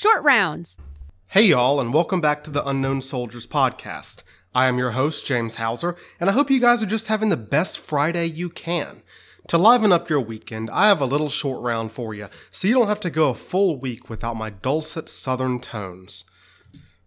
Short Rounds. Hey, y'all, and welcome back to the Unknown Soldiers podcast. I am your host, James Hauser, and I hope you guys are just having the best Friday you can. To liven up your weekend, I have a little short round for you, so you don't have to go a full week without my dulcet southern tones.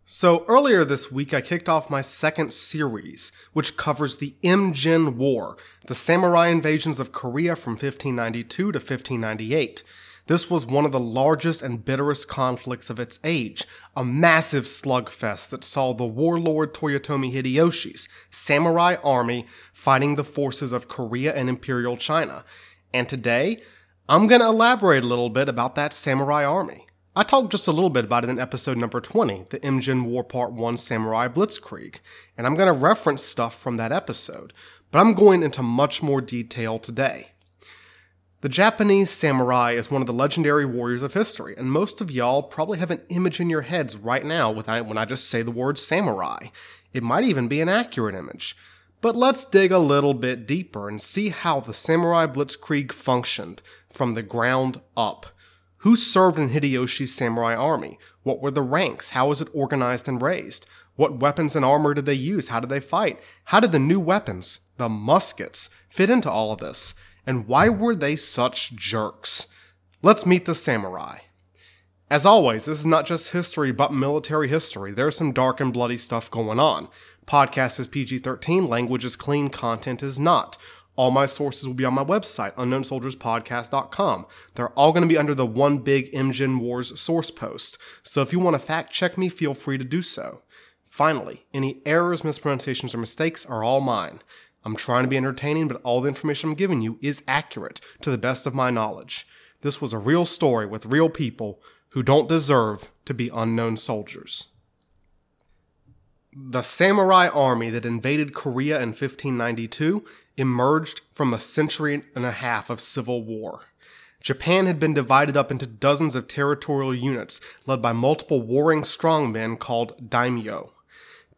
So, earlier this week, I kicked off my second series, which covers the Imjin War, the samurai invasions of Korea from 1592 to 1598. This was one of the largest and bitterest conflicts of its age, a massive slugfest that saw the warlord Toyotomi Hideyoshi's samurai army fighting the forces of Korea and Imperial China. And today, I'm going to elaborate a little bit about that samurai army. I talked just a little bit about it in episode number 20, the Imjin War Part 1 Samurai Blitzkrieg, and I'm going to reference stuff from that episode, but I'm going into much more detail today. The Japanese samurai is one of the legendary warriors of history, and most of y'all probably have an image in your heads right now when I, just say the word samurai. It might even be an accurate image. But let's dig a little bit deeper and see how the Samurai Blitzkrieg functioned from the ground up. Who served in Hideyoshi's samurai army? What were the ranks? How was it organized and raised? What weapons and armor did they use? How did they fight? How did the new weapons, the muskets, fit into all of this? And why were they such jerks? Let's meet the samurai. As always, this is not just history, but military history. There's some dark and bloody stuff going on. Podcast is PG 13, language is clean, content is not. All my sources will be on my website, unknownsoldierspodcast.com. They're all going to be under the One Big Imjin Wars source post. So if you want to fact check me, feel free to do so. Finally, any errors, mispronunciations, or mistakes are all mine. I'm trying to be entertaining, but all the information I'm giving you is accurate to the best of my knowledge. This was a real story with real people who don't deserve to be unknown soldiers. The samurai army that invaded Korea in 1592 emerged from a century and a half of civil war. Japan had been divided up into dozens of territorial units led by multiple warring strongmen called daimyo.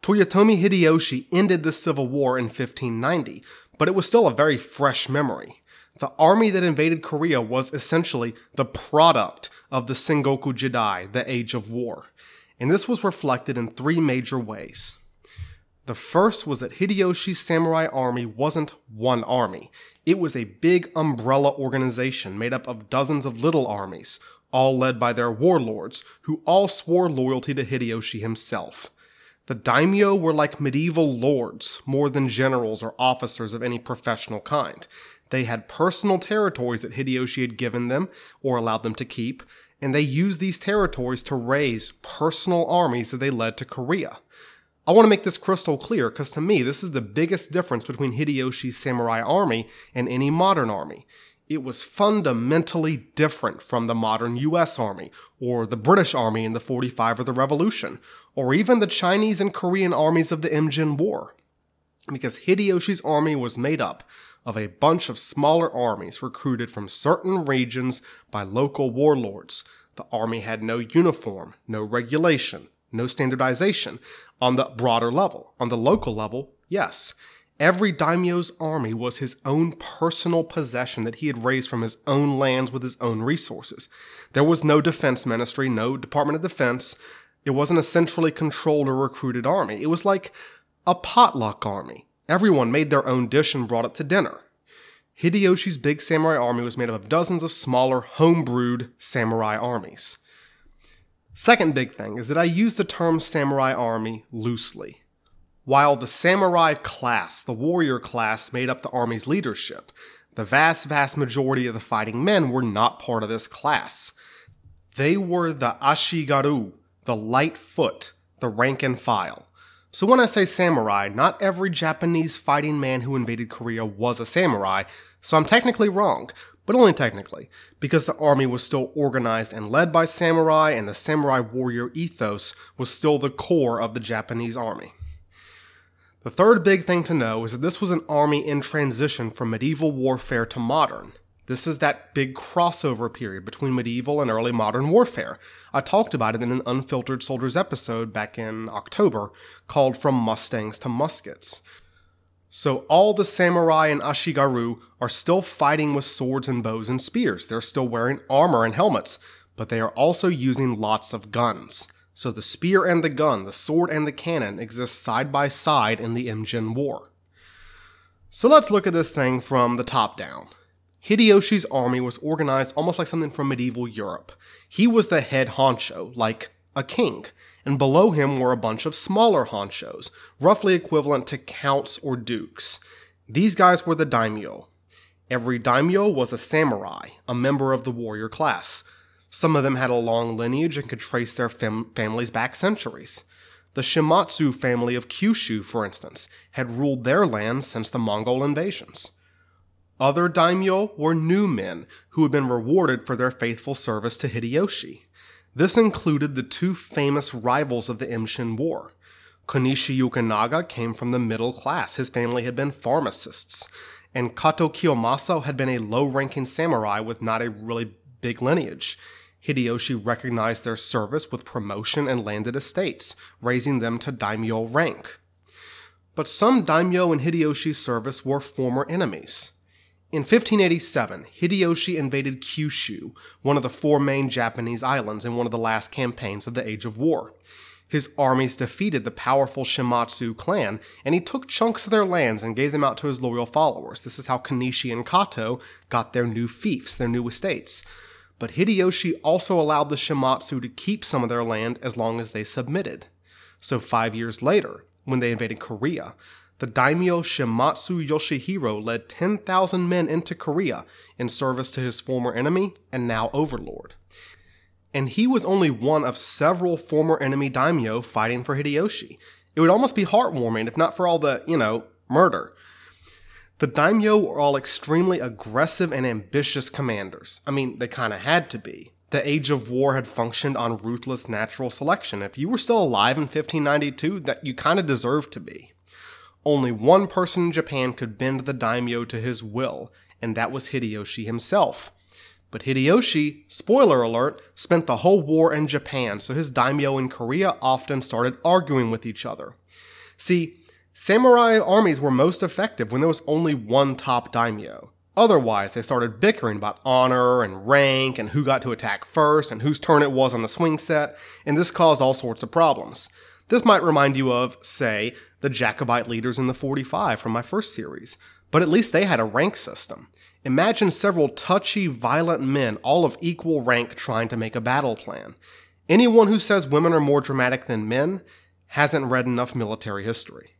Toyotomi Hideyoshi ended the civil war in 1590, but it was still a very fresh memory. The army that invaded Korea was essentially the product of the Sengoku Jidai, the Age of War, and this was reflected in three major ways. The first was that Hideyoshi's samurai army wasn't one army. It was a big umbrella organization made up of dozens of little armies, all led by their warlords, who all swore loyalty to Hideyoshi himself. The daimyo were like medieval lords, more than generals or officers of any professional kind. They had personal territories that Hideyoshi had given them or allowed them to keep, and they used these territories to raise personal armies that they led to Korea. I want to make this crystal clear because to me, this is the biggest difference between Hideyoshi's samurai army and any modern army. It was fundamentally different from the modern US Army, or the British Army in the 45 of the Revolution, or even the Chinese and Korean armies of the Imjin War. Because Hideyoshi's army was made up of a bunch of smaller armies recruited from certain regions by local warlords. The army had no uniform, no regulation, no standardization on the broader level. On the local level, yes. Every daimyo's army was his own personal possession that he had raised from his own lands with his own resources. There was no defense ministry, no Department of Defense. It wasn't a centrally controlled or recruited army. It was like a potluck army. Everyone made their own dish and brought it to dinner. Hideyoshi's big samurai army was made up of dozens of smaller, home-brewed samurai armies. Second big thing is that I use the term samurai army loosely. While the samurai class, the warrior class, made up the army's leadership, the vast, vast majority of the fighting men were not part of this class. They were the ashigaru, the light foot, the rank and file. So when I say samurai, not every Japanese fighting man who invaded Korea was a samurai, so I'm technically wrong, but only technically, because the army was still organized and led by samurai and the samurai warrior ethos was still the core of the Japanese army. The third big thing to know is that this was an army in transition from medieval warfare to modern. This is that big crossover period between medieval and early modern warfare. I talked about it in an Unfiltered Soldiers episode back in October called From Mustangs to Muskets. So all the samurai and ashigaru are still fighting with swords and bows and spears. They're still wearing armor and helmets, but they are also using lots of guns. So the spear and the gun, the sword and the cannon exist side by side in the Imjin War. So let's look at this thing from the top down. Hideyoshi's army was organized almost like something from medieval Europe. He was the head honcho, like a king, and below him were a bunch of smaller honchos, roughly equivalent to counts or dukes. These guys were the daimyo. Every daimyo was a samurai, a member of the warrior class. Some of them had a long lineage and could trace their fam- families back centuries. The Shimazu family of Kyushu, for instance, had ruled their land since the Mongol invasions. Other daimyo were new men who had been rewarded for their faithful service to Hideyoshi. This included the two famous rivals of the Imjin War. Konishi Yukinaga came from the middle class. His family had been pharmacists. And Kato Kiyomasa had been a low ranking samurai with not a really big lineage. Hideyoshi recognized their service with promotion and landed estates, raising them to daimyo rank. But some daimyo in Hideyoshi's service were former enemies. In 1587, Hideyoshi invaded Kyushu, one of the four main Japanese islands in one of the last campaigns of the Age of War. His armies defeated the powerful Shimazu clan, and he took chunks of their lands and gave them out to his loyal followers. This is how Konishi and Kato got their new fiefs, their new estates. But Hideyoshi also allowed the Shimazu to keep some of their land as long as they submitted. So five years later, when they invaded Korea, the daimyo Shimazu Yoshihiro led 10,000 men into Korea in service to his former enemy and now overlord. And he was only one of several former enemy daimyo fighting for Hideyoshi. It would almost be heartwarming if not for all the, you know, murder. The daimyo were all extremely aggressive and ambitious commanders. I mean, they kind of had to be. The age of war had functioned on ruthless natural selection. If you were still alive in 1592, that you kind of deserved to be. Only one person in Japan could bend the daimyo to his will, and that was Hideyoshi himself. But Hideyoshi, spoiler alert, spent the whole war in Japan, so his daimyo in Korea often started arguing with each other. See, samurai armies were most effective when there was only one top daimyo. Otherwise, they started bickering about honor and rank and who got to attack first and whose turn it was on the swing set, and this caused all sorts of problems. This might remind you of, say, the Jacobite leaders in the 45 from my first series, but at least they had a rank system. Imagine several touchy, violent men, all of equal rank, trying to make a battle plan. Anyone who says women are more dramatic than men hasn't read enough military history.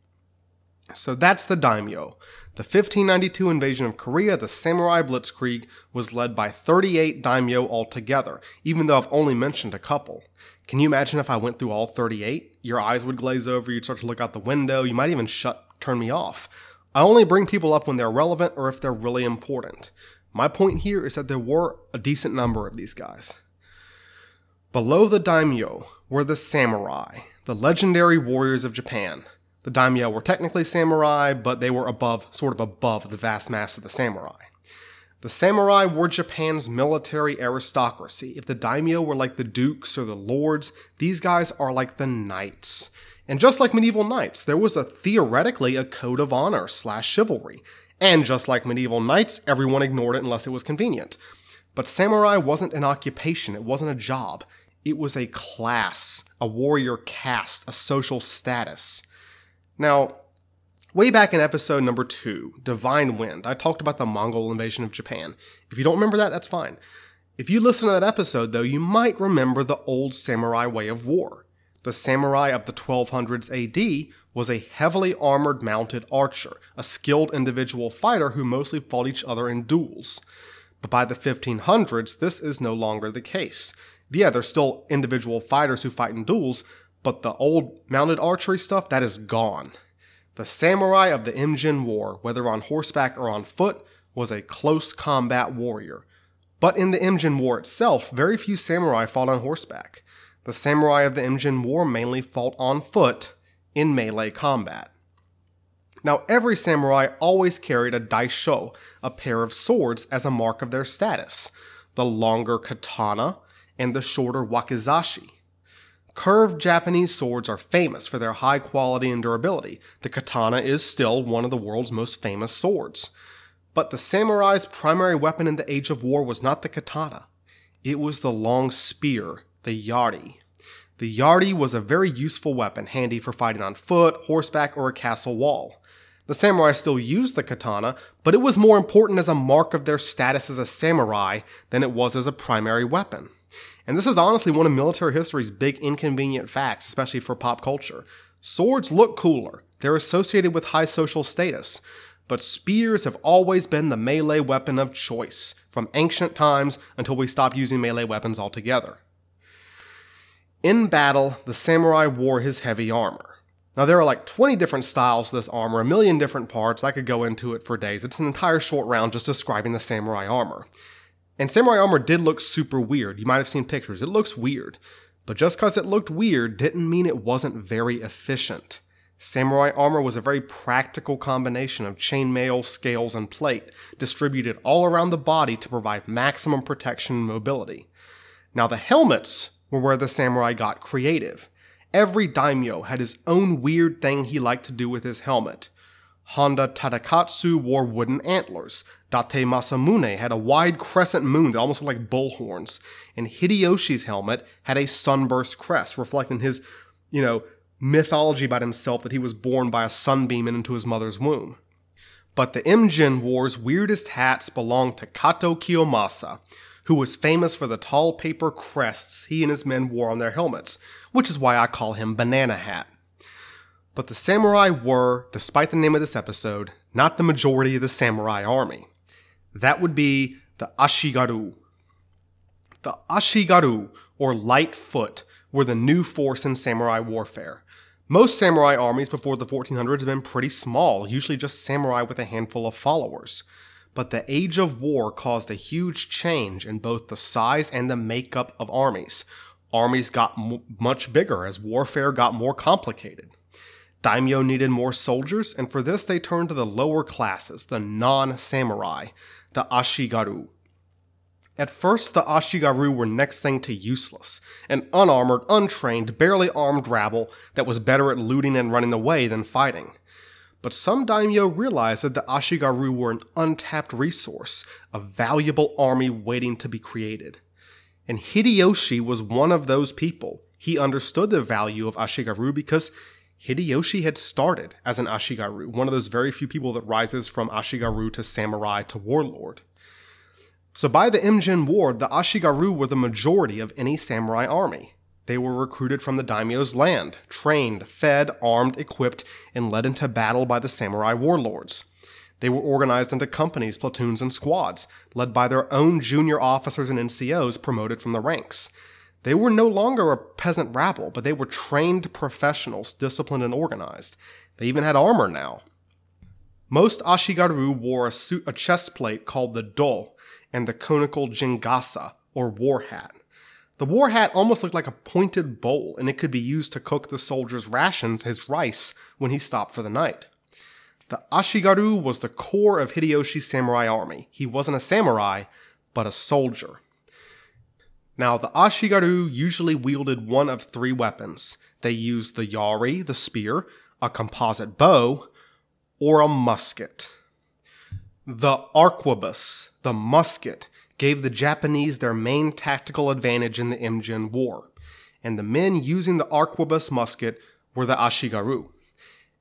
So that's the daimyo. The 1592 invasion of Korea, the Samurai Blitzkrieg, was led by 38 daimyo altogether, even though I've only mentioned a couple. Can you imagine if I went through all 38? Your eyes would glaze over, you'd start to look out the window, you might even shut turn me off. I only bring people up when they're relevant or if they're really important. My point here is that there were a decent number of these guys. Below the daimyo were the samurai, the legendary warriors of Japan. The daimyo were technically samurai, but they were above, sort of above the vast mass of the samurai. The samurai were Japan's military aristocracy. If the daimyo were like the dukes or the lords, these guys are like the knights. And just like medieval knights, there was a theoretically a code of honor slash chivalry. And just like medieval knights, everyone ignored it unless it was convenient. But samurai wasn't an occupation, it wasn't a job. It was a class, a warrior caste, a social status. Now, Way back in episode number two, Divine Wind, I talked about the Mongol invasion of Japan. If you don't remember that, that's fine. If you listen to that episode, though, you might remember the old samurai way of war. The samurai of the 1200s AD was a heavily armored mounted archer, a skilled individual fighter who mostly fought each other in duels. But by the 1500s, this is no longer the case. Yeah, there's still individual fighters who fight in duels, but the old mounted archery stuff, that is gone. The samurai of the Imjin War, whether on horseback or on foot, was a close combat warrior. But in the Imjin War itself, very few samurai fought on horseback. The samurai of the Imjin War mainly fought on foot in melee combat. Now, every samurai always carried a daisho, a pair of swords, as a mark of their status the longer katana and the shorter wakizashi. Curved Japanese swords are famous for their high quality and durability. The katana is still one of the world's most famous swords. But the samurai's primary weapon in the Age of War was not the katana. It was the long spear, the yari. The yari was a very useful weapon, handy for fighting on foot, horseback, or a castle wall. The samurai still used the katana, but it was more important as a mark of their status as a samurai than it was as a primary weapon. And this is honestly one of military history's big inconvenient facts, especially for pop culture. Swords look cooler, they're associated with high social status, but spears have always been the melee weapon of choice, from ancient times until we stopped using melee weapons altogether. In battle, the samurai wore his heavy armor. Now, there are like 20 different styles of this armor, a million different parts. I could go into it for days. It's an entire short round just describing the samurai armor. And samurai armor did look super weird. You might have seen pictures. It looks weird. But just because it looked weird didn't mean it wasn't very efficient. Samurai armor was a very practical combination of chainmail, scales, and plate, distributed all around the body to provide maximum protection and mobility. Now, the helmets were where the samurai got creative. Every daimyo had his own weird thing he liked to do with his helmet. Honda Tadakatsu wore wooden antlers. Date Masamune had a wide crescent moon that almost looked like bull horns. And Hideyoshi's helmet had a sunburst crest, reflecting his, you know, mythology about himself that he was born by a sunbeam into his mother's womb. But the Imjin War's weirdest hats belonged to Kato Kiyomasa, who was famous for the tall paper crests he and his men wore on their helmets, which is why I call him Banana Hat. But the samurai were, despite the name of this episode, not the majority of the samurai army. That would be the Ashigaru. The Ashigaru, or light foot, were the new force in samurai warfare. Most samurai armies before the 1400s had been pretty small, usually just samurai with a handful of followers. But the age of war caused a huge change in both the size and the makeup of armies. Armies got m- much bigger as warfare got more complicated. Daimyo needed more soldiers, and for this they turned to the lower classes, the non samurai, the Ashigaru. At first, the Ashigaru were next thing to useless, an unarmored, untrained, barely armed rabble that was better at looting and running away than fighting. But some daimyo realized that the Ashigaru were an untapped resource, a valuable army waiting to be created. And Hideyoshi was one of those people. He understood the value of Ashigaru because Hideyoshi had started as an Ashigaru, one of those very few people that rises from Ashigaru to samurai to warlord. So by the Imjin War, the Ashigaru were the majority of any samurai army. They were recruited from the daimyo's land, trained, fed, armed, equipped, and led into battle by the samurai warlords. They were organized into companies, platoons, and squads, led by their own junior officers and NCOs promoted from the ranks. They were no longer a peasant rabble, but they were trained professionals, disciplined and organized. They even had armor now. Most Ashigaru wore a, suit, a chest plate called the do and the conical jingasa, or war hat. The war hat almost looked like a pointed bowl, and it could be used to cook the soldier's rations, his rice, when he stopped for the night. The Ashigaru was the core of Hideyoshi's samurai army. He wasn't a samurai, but a soldier. Now, the Ashigaru usually wielded one of three weapons. They used the yari, the spear, a composite bow, or a musket. The arquebus, the musket, gave the Japanese their main tactical advantage in the Imjin War, and the men using the arquebus musket were the Ashigaru.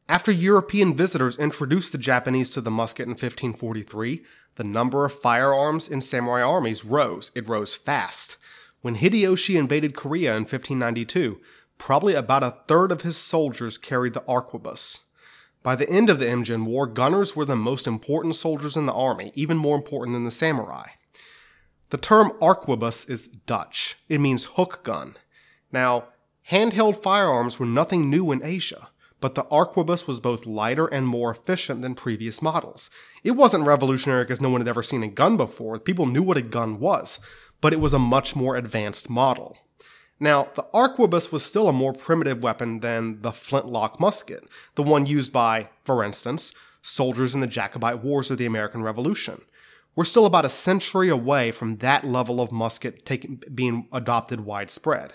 After European visitors introduced the Japanese to the musket in 1543, the number of firearms in samurai armies rose. It rose fast. When Hideyoshi invaded Korea in 1592, probably about a third of his soldiers carried the arquebus. By the end of the Imjin War, gunners were the most important soldiers in the army, even more important than the samurai. The term arquebus is Dutch. It means hook gun. Now, handheld firearms were nothing new in Asia, but the arquebus was both lighter and more efficient than previous models. It wasn't revolutionary because no one had ever seen a gun before. People knew what a gun was, but it was a much more advanced model. Now, the arquebus was still a more primitive weapon than the flintlock musket, the one used by, for instance, soldiers in the Jacobite Wars of the American Revolution. We're still about a century away from that level of musket being adopted widespread.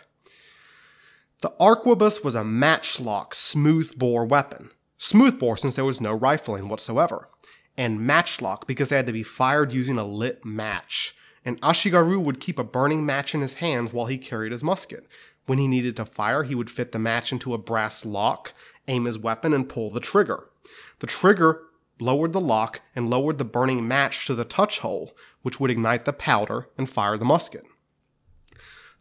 The arquebus was a matchlock smoothbore weapon. Smoothbore since there was no rifling whatsoever. And matchlock because they had to be fired using a lit match and Ashigaru would keep a burning match in his hands while he carried his musket. When he needed to fire, he would fit the match into a brass lock, aim his weapon, and pull the trigger. The trigger lowered the lock and lowered the burning match to the touch hole, which would ignite the powder and fire the musket.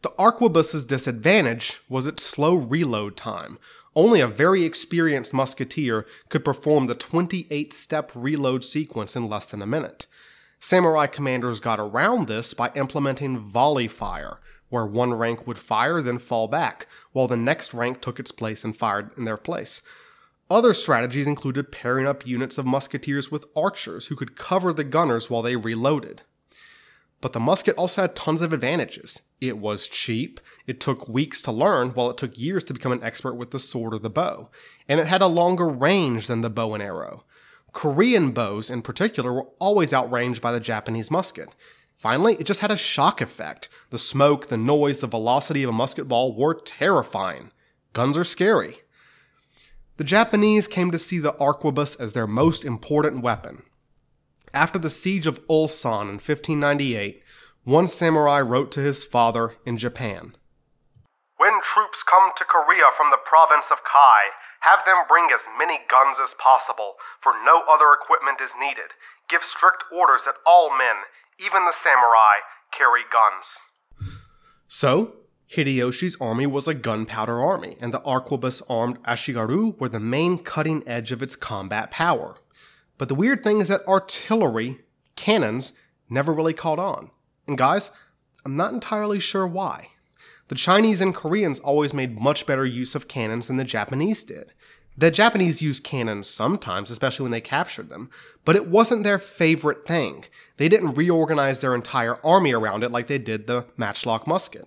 The arquebus's disadvantage was its slow reload time. Only a very experienced musketeer could perform the 28 step reload sequence in less than a minute. Samurai commanders got around this by implementing volley fire, where one rank would fire then fall back, while the next rank took its place and fired in their place. Other strategies included pairing up units of musketeers with archers who could cover the gunners while they reloaded. But the musket also had tons of advantages. It was cheap, it took weeks to learn, while it took years to become an expert with the sword or the bow, and it had a longer range than the bow and arrow. Korean bows, in particular, were always outranged by the Japanese musket. Finally, it just had a shock effect. The smoke, the noise, the velocity of a musket ball were terrifying. Guns are scary. The Japanese came to see the arquebus as their most important weapon. After the siege of Ulsan in 1598, one samurai wrote to his father in Japan When troops come to Korea from the province of Kai, have them bring as many guns as possible, for no other equipment is needed. Give strict orders that all men, even the samurai, carry guns. So, Hideyoshi's army was a gunpowder army, and the arquebus armed Ashigaru were the main cutting edge of its combat power. But the weird thing is that artillery, cannons, never really caught on. And guys, I'm not entirely sure why. The Chinese and Koreans always made much better use of cannons than the Japanese did. The Japanese used cannons sometimes, especially when they captured them, but it wasn't their favorite thing. They didn't reorganize their entire army around it like they did the matchlock musket.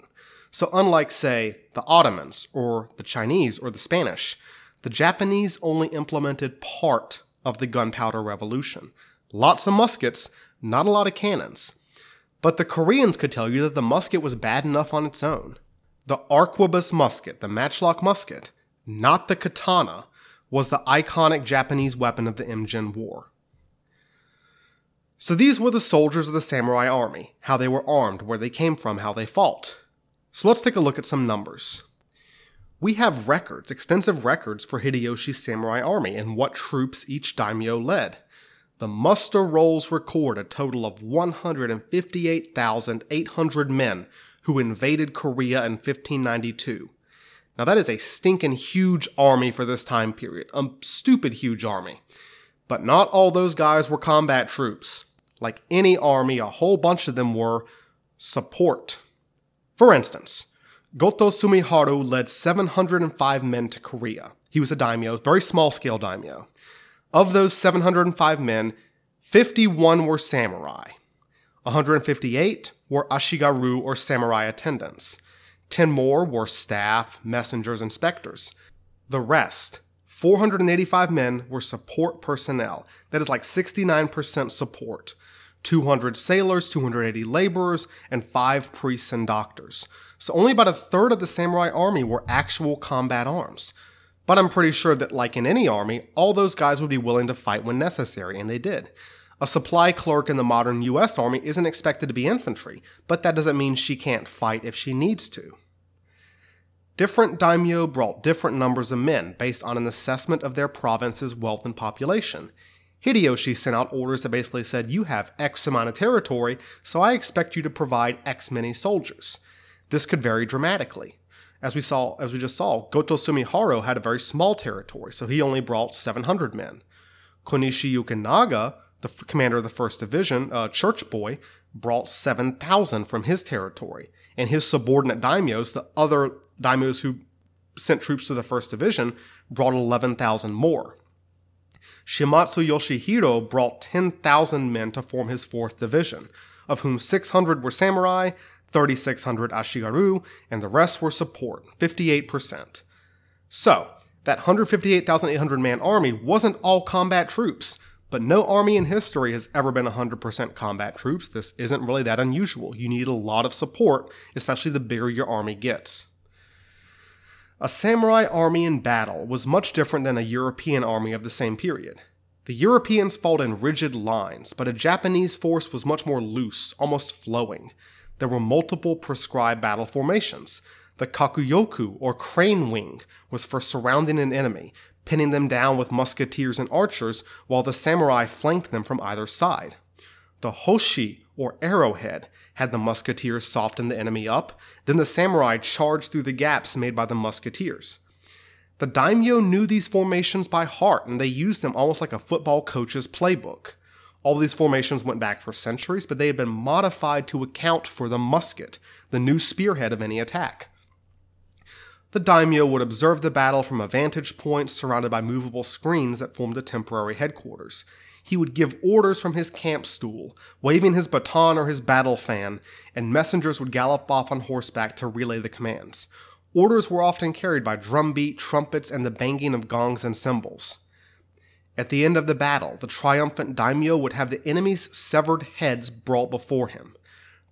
So, unlike, say, the Ottomans, or the Chinese, or the Spanish, the Japanese only implemented part of the gunpowder revolution. Lots of muskets, not a lot of cannons. But the Koreans could tell you that the musket was bad enough on its own. The arquebus musket, the matchlock musket, not the katana, was the iconic Japanese weapon of the Imjin War. So these were the soldiers of the samurai army, how they were armed, where they came from, how they fought. So let's take a look at some numbers. We have records, extensive records for Hideyoshi's samurai army and what troops each daimyo led. The muster rolls record a total of 158,800 men who invaded Korea in 1592. Now, that is a stinking huge army for this time period. A stupid huge army. But not all those guys were combat troops. Like any army, a whole bunch of them were support. For instance, Goto Sumiharu led 705 men to Korea. He was a daimyo, very small scale daimyo. Of those 705 men, 51 were samurai. 158 were ashigaru or samurai attendants. 10 more were staff, messengers, and specters. The rest, 485 men, were support personnel. That is like 69% support. 200 sailors, 280 laborers, and 5 priests and doctors. So only about a third of the samurai army were actual combat arms. But I'm pretty sure that, like in any army, all those guys would be willing to fight when necessary, and they did. A supply clerk in the modern US Army isn't expected to be infantry, but that doesn't mean she can't fight if she needs to. Different daimyo brought different numbers of men based on an assessment of their province's wealth and population. Hideyoshi sent out orders that basically said, You have X amount of territory, so I expect you to provide X many soldiers. This could vary dramatically. As we saw, as we just saw, Goto Sumiharu had a very small territory, so he only brought 700 men. Konishi Yukinaga, the commander of the 1st Division, a church boy, brought 7,000 from his territory. And his subordinate daimyos, the other daimyos who sent troops to the 1st Division brought 11,000 more. Shimazu Yoshihiro brought 10,000 men to form his 4th Division, of whom 600 were samurai, 3,600 ashigaru, and the rest were support, 58%. So, that 158,800 man army wasn't all combat troops, but no army in history has ever been 100% combat troops. This isn't really that unusual. You need a lot of support, especially the bigger your army gets. A samurai army in battle was much different than a European army of the same period. The Europeans fought in rigid lines, but a Japanese force was much more loose, almost flowing. There were multiple prescribed battle formations. The kakuyoku, or crane wing, was for surrounding an enemy, pinning them down with musketeers and archers, while the samurai flanked them from either side. The hoshi, or arrowhead, had the musketeers soften the enemy up, then the samurai charged through the gaps made by the musketeers. The daimyo knew these formations by heart, and they used them almost like a football coach's playbook. All these formations went back for centuries, but they had been modified to account for the musket, the new spearhead of any attack. The daimyo would observe the battle from a vantage point surrounded by movable screens that formed a temporary headquarters. He would give orders from his camp stool, waving his baton or his battle fan, and messengers would gallop off on horseback to relay the commands. Orders were often carried by drumbeat, trumpets, and the banging of gongs and cymbals. At the end of the battle, the triumphant daimyo would have the enemy's severed heads brought before him.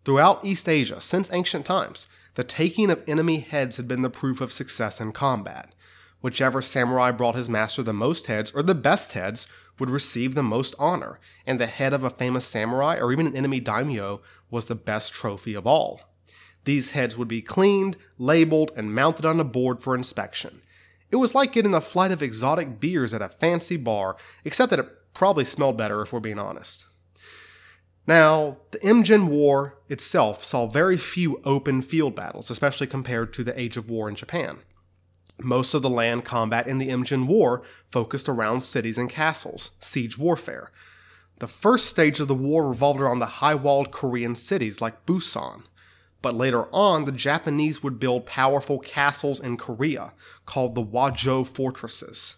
Throughout East Asia, since ancient times, the taking of enemy heads had been the proof of success in combat. Whichever samurai brought his master the most heads, or the best heads, would receive the most honor, and the head of a famous samurai or even an enemy daimyo was the best trophy of all. These heads would be cleaned, labeled, and mounted on a board for inspection. It was like getting a flight of exotic beers at a fancy bar, except that it probably smelled better if we're being honest. Now, the Imjin War itself saw very few open field battles, especially compared to the Age of War in Japan. Most of the land combat in the Imjin War focused around cities and castles, siege warfare. The first stage of the war revolved around the high walled Korean cities like Busan. But later on, the Japanese would build powerful castles in Korea called the Wajo fortresses.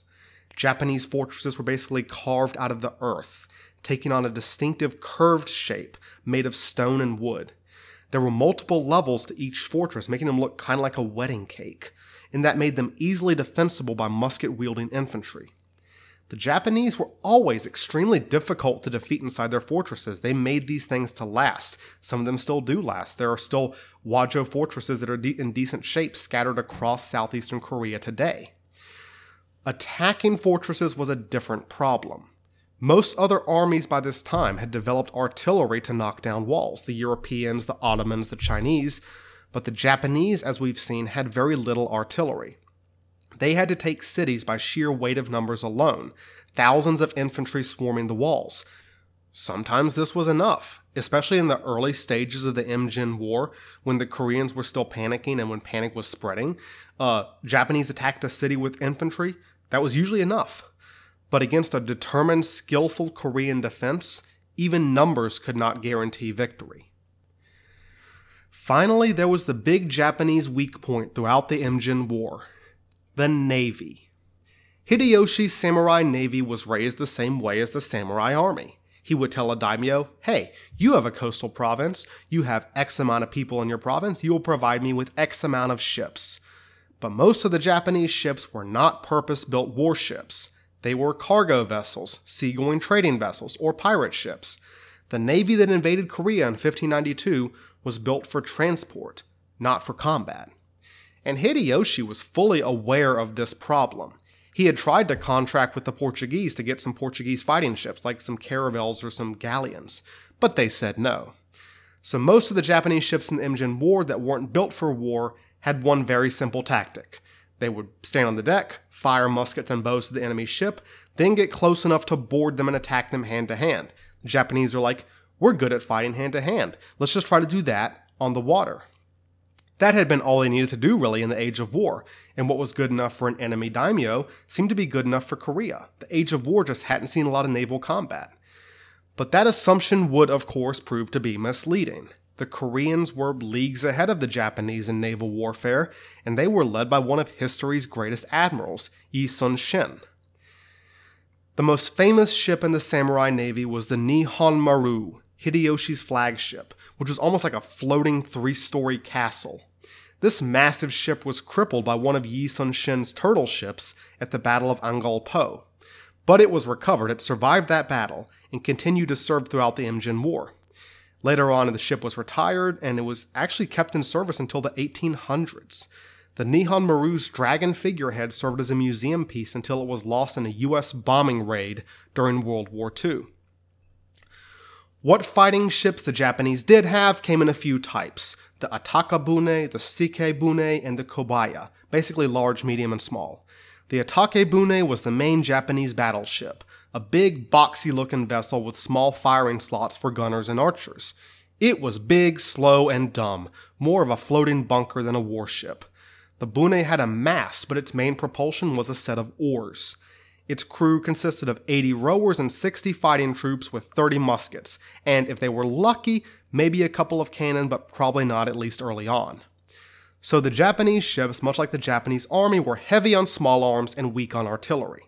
Japanese fortresses were basically carved out of the earth, taking on a distinctive curved shape made of stone and wood. There were multiple levels to each fortress, making them look kind of like a wedding cake, and that made them easily defensible by musket wielding infantry. The Japanese were always extremely difficult to defeat inside their fortresses. They made these things to last. Some of them still do last. There are still Wajo fortresses that are de- in decent shape scattered across southeastern Korea today. Attacking fortresses was a different problem. Most other armies by this time had developed artillery to knock down walls the Europeans, the Ottomans, the Chinese, but the Japanese, as we've seen, had very little artillery. They had to take cities by sheer weight of numbers alone, thousands of infantry swarming the walls. Sometimes this was enough, especially in the early stages of the Imjin War, when the Koreans were still panicking and when panic was spreading. Uh, Japanese attacked a city with infantry, that was usually enough. But against a determined, skillful Korean defense, even numbers could not guarantee victory. Finally, there was the big Japanese weak point throughout the Imjin War the Navy. Hideyoshi's samurai navy was raised the same way as the samurai army. He would tell a daimyo, hey, you have a coastal province, you have X amount of people in your province, you will provide me with X amount of ships. But most of the Japanese ships were not purpose built warships. They were cargo vessels, seagoing trading vessels, or pirate ships. The navy that invaded Korea in 1592 was built for transport, not for combat and Hideyoshi was fully aware of this problem. He had tried to contract with the Portuguese to get some Portuguese fighting ships, like some caravels or some galleons, but they said no. So most of the Japanese ships in the Imjin War that weren't built for war had one very simple tactic. They would stand on the deck, fire muskets and bows to the enemy ship, then get close enough to board them and attack them hand to hand. The Japanese are like, we're good at fighting hand to hand. Let's just try to do that on the water. That had been all they needed to do really in the Age of War, and what was good enough for an enemy daimyo seemed to be good enough for Korea. The Age of War just hadn't seen a lot of naval combat. But that assumption would, of course, prove to be misleading. The Koreans were leagues ahead of the Japanese in naval warfare, and they were led by one of history's greatest admirals, Yi Sun Shin. The most famous ship in the samurai navy was the Nihon Maru, Hideyoshi's flagship, which was almost like a floating three story castle. This massive ship was crippled by one of Yi Sun Shin's turtle ships at the Battle of Angol Po. But it was recovered, it survived that battle, and continued to serve throughout the Imjin War. Later on, the ship was retired, and it was actually kept in service until the 1800s. The Nihon Maru's dragon figurehead served as a museum piece until it was lost in a US bombing raid during World War II. What fighting ships the Japanese did have came in a few types the Atakebune, the Sekibune, and the Kobaya, basically large, medium, and small. The Atakebune was the main Japanese battleship, a big, boxy looking vessel with small firing slots for gunners and archers. It was big, slow, and dumb, more of a floating bunker than a warship. The Bune had a mast, but its main propulsion was a set of oars. Its crew consisted of 80 rowers and 60 fighting troops with 30 muskets, and if they were lucky, maybe a couple of cannon, but probably not at least early on. So the Japanese ships, much like the Japanese army, were heavy on small arms and weak on artillery.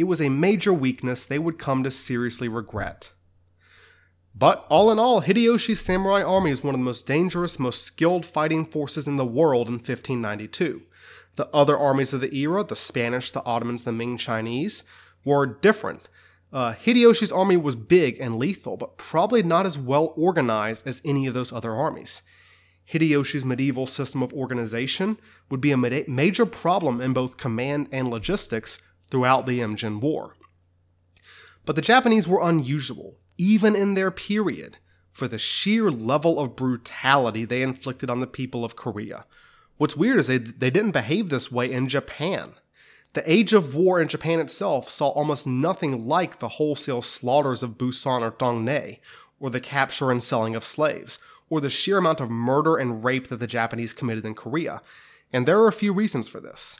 It was a major weakness they would come to seriously regret. But all in all, Hideyoshi's samurai army is one of the most dangerous, most skilled fighting forces in the world in 1592. The other armies of the era, the Spanish, the Ottomans, the Ming Chinese, were different. Uh, Hideyoshi's army was big and lethal, but probably not as well organized as any of those other armies. Hideyoshi's medieval system of organization would be a major problem in both command and logistics throughout the Imjin War. But the Japanese were unusual, even in their period, for the sheer level of brutality they inflicted on the people of Korea. What's weird is they, they didn't behave this way in Japan. The age of war in Japan itself saw almost nothing like the wholesale slaughters of Busan or Dongnae, or the capture and selling of slaves, or the sheer amount of murder and rape that the Japanese committed in Korea. And there are a few reasons for this.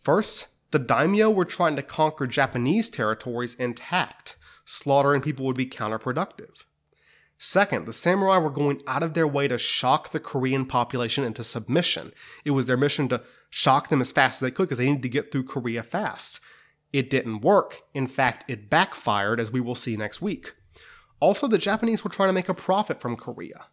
First, the daimyo were trying to conquer Japanese territories intact. Slaughtering people would be counterproductive. Second, the samurai were going out of their way to shock the Korean population into submission. It was their mission to shock them as fast as they could because they needed to get through Korea fast. It didn't work. In fact, it backfired, as we will see next week. Also, the Japanese were trying to make a profit from Korea.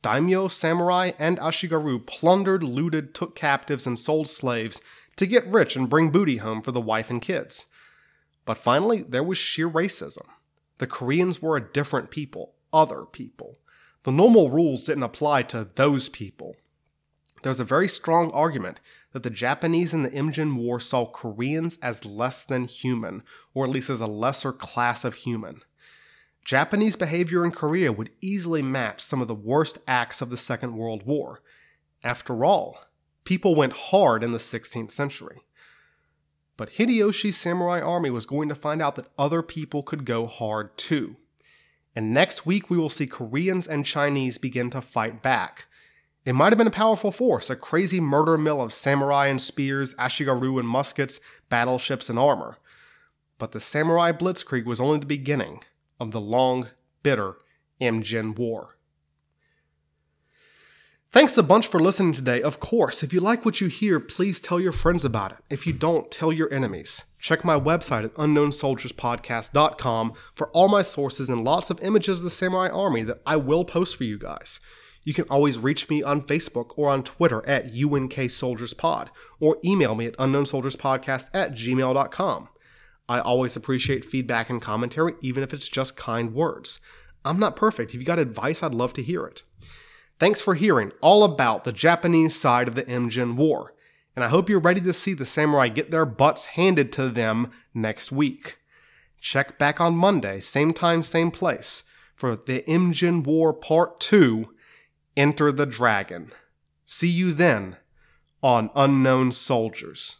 Daimyo, samurai, and ashigaru plundered, looted, took captives, and sold slaves to get rich and bring booty home for the wife and kids. But finally, there was sheer racism. The Koreans were a different people, other people. The normal rules didn't apply to those people. There's a very strong argument that the Japanese in the Imjin War saw Koreans as less than human, or at least as a lesser class of human. Japanese behavior in Korea would easily match some of the worst acts of the Second World War. After all, people went hard in the 16th century. But Hideyoshi's samurai army was going to find out that other people could go hard too. And next week, we will see Koreans and Chinese begin to fight back. It might have been a powerful force, a crazy murder mill of samurai and spears, ashigaru and muskets, battleships and armor. But the samurai blitzkrieg was only the beginning of the long, bitter Imjin War. Thanks a bunch for listening today. Of course, if you like what you hear, please tell your friends about it. If you don't, tell your enemies. Check my website at unknownsoldierspodcast.com for all my sources and lots of images of the Samurai Army that I will post for you guys. You can always reach me on Facebook or on Twitter at UNK Soldiers Pod or email me at unknownsoldierspodcast at gmail.com. I always appreciate feedback and commentary, even if it's just kind words. I'm not perfect. If you got advice, I'd love to hear it. Thanks for hearing all about the Japanese side of the Imjin War, and I hope you're ready to see the samurai get their butts handed to them next week. Check back on Monday, same time, same place, for the Imjin War Part 2 Enter the Dragon. See you then on Unknown Soldiers.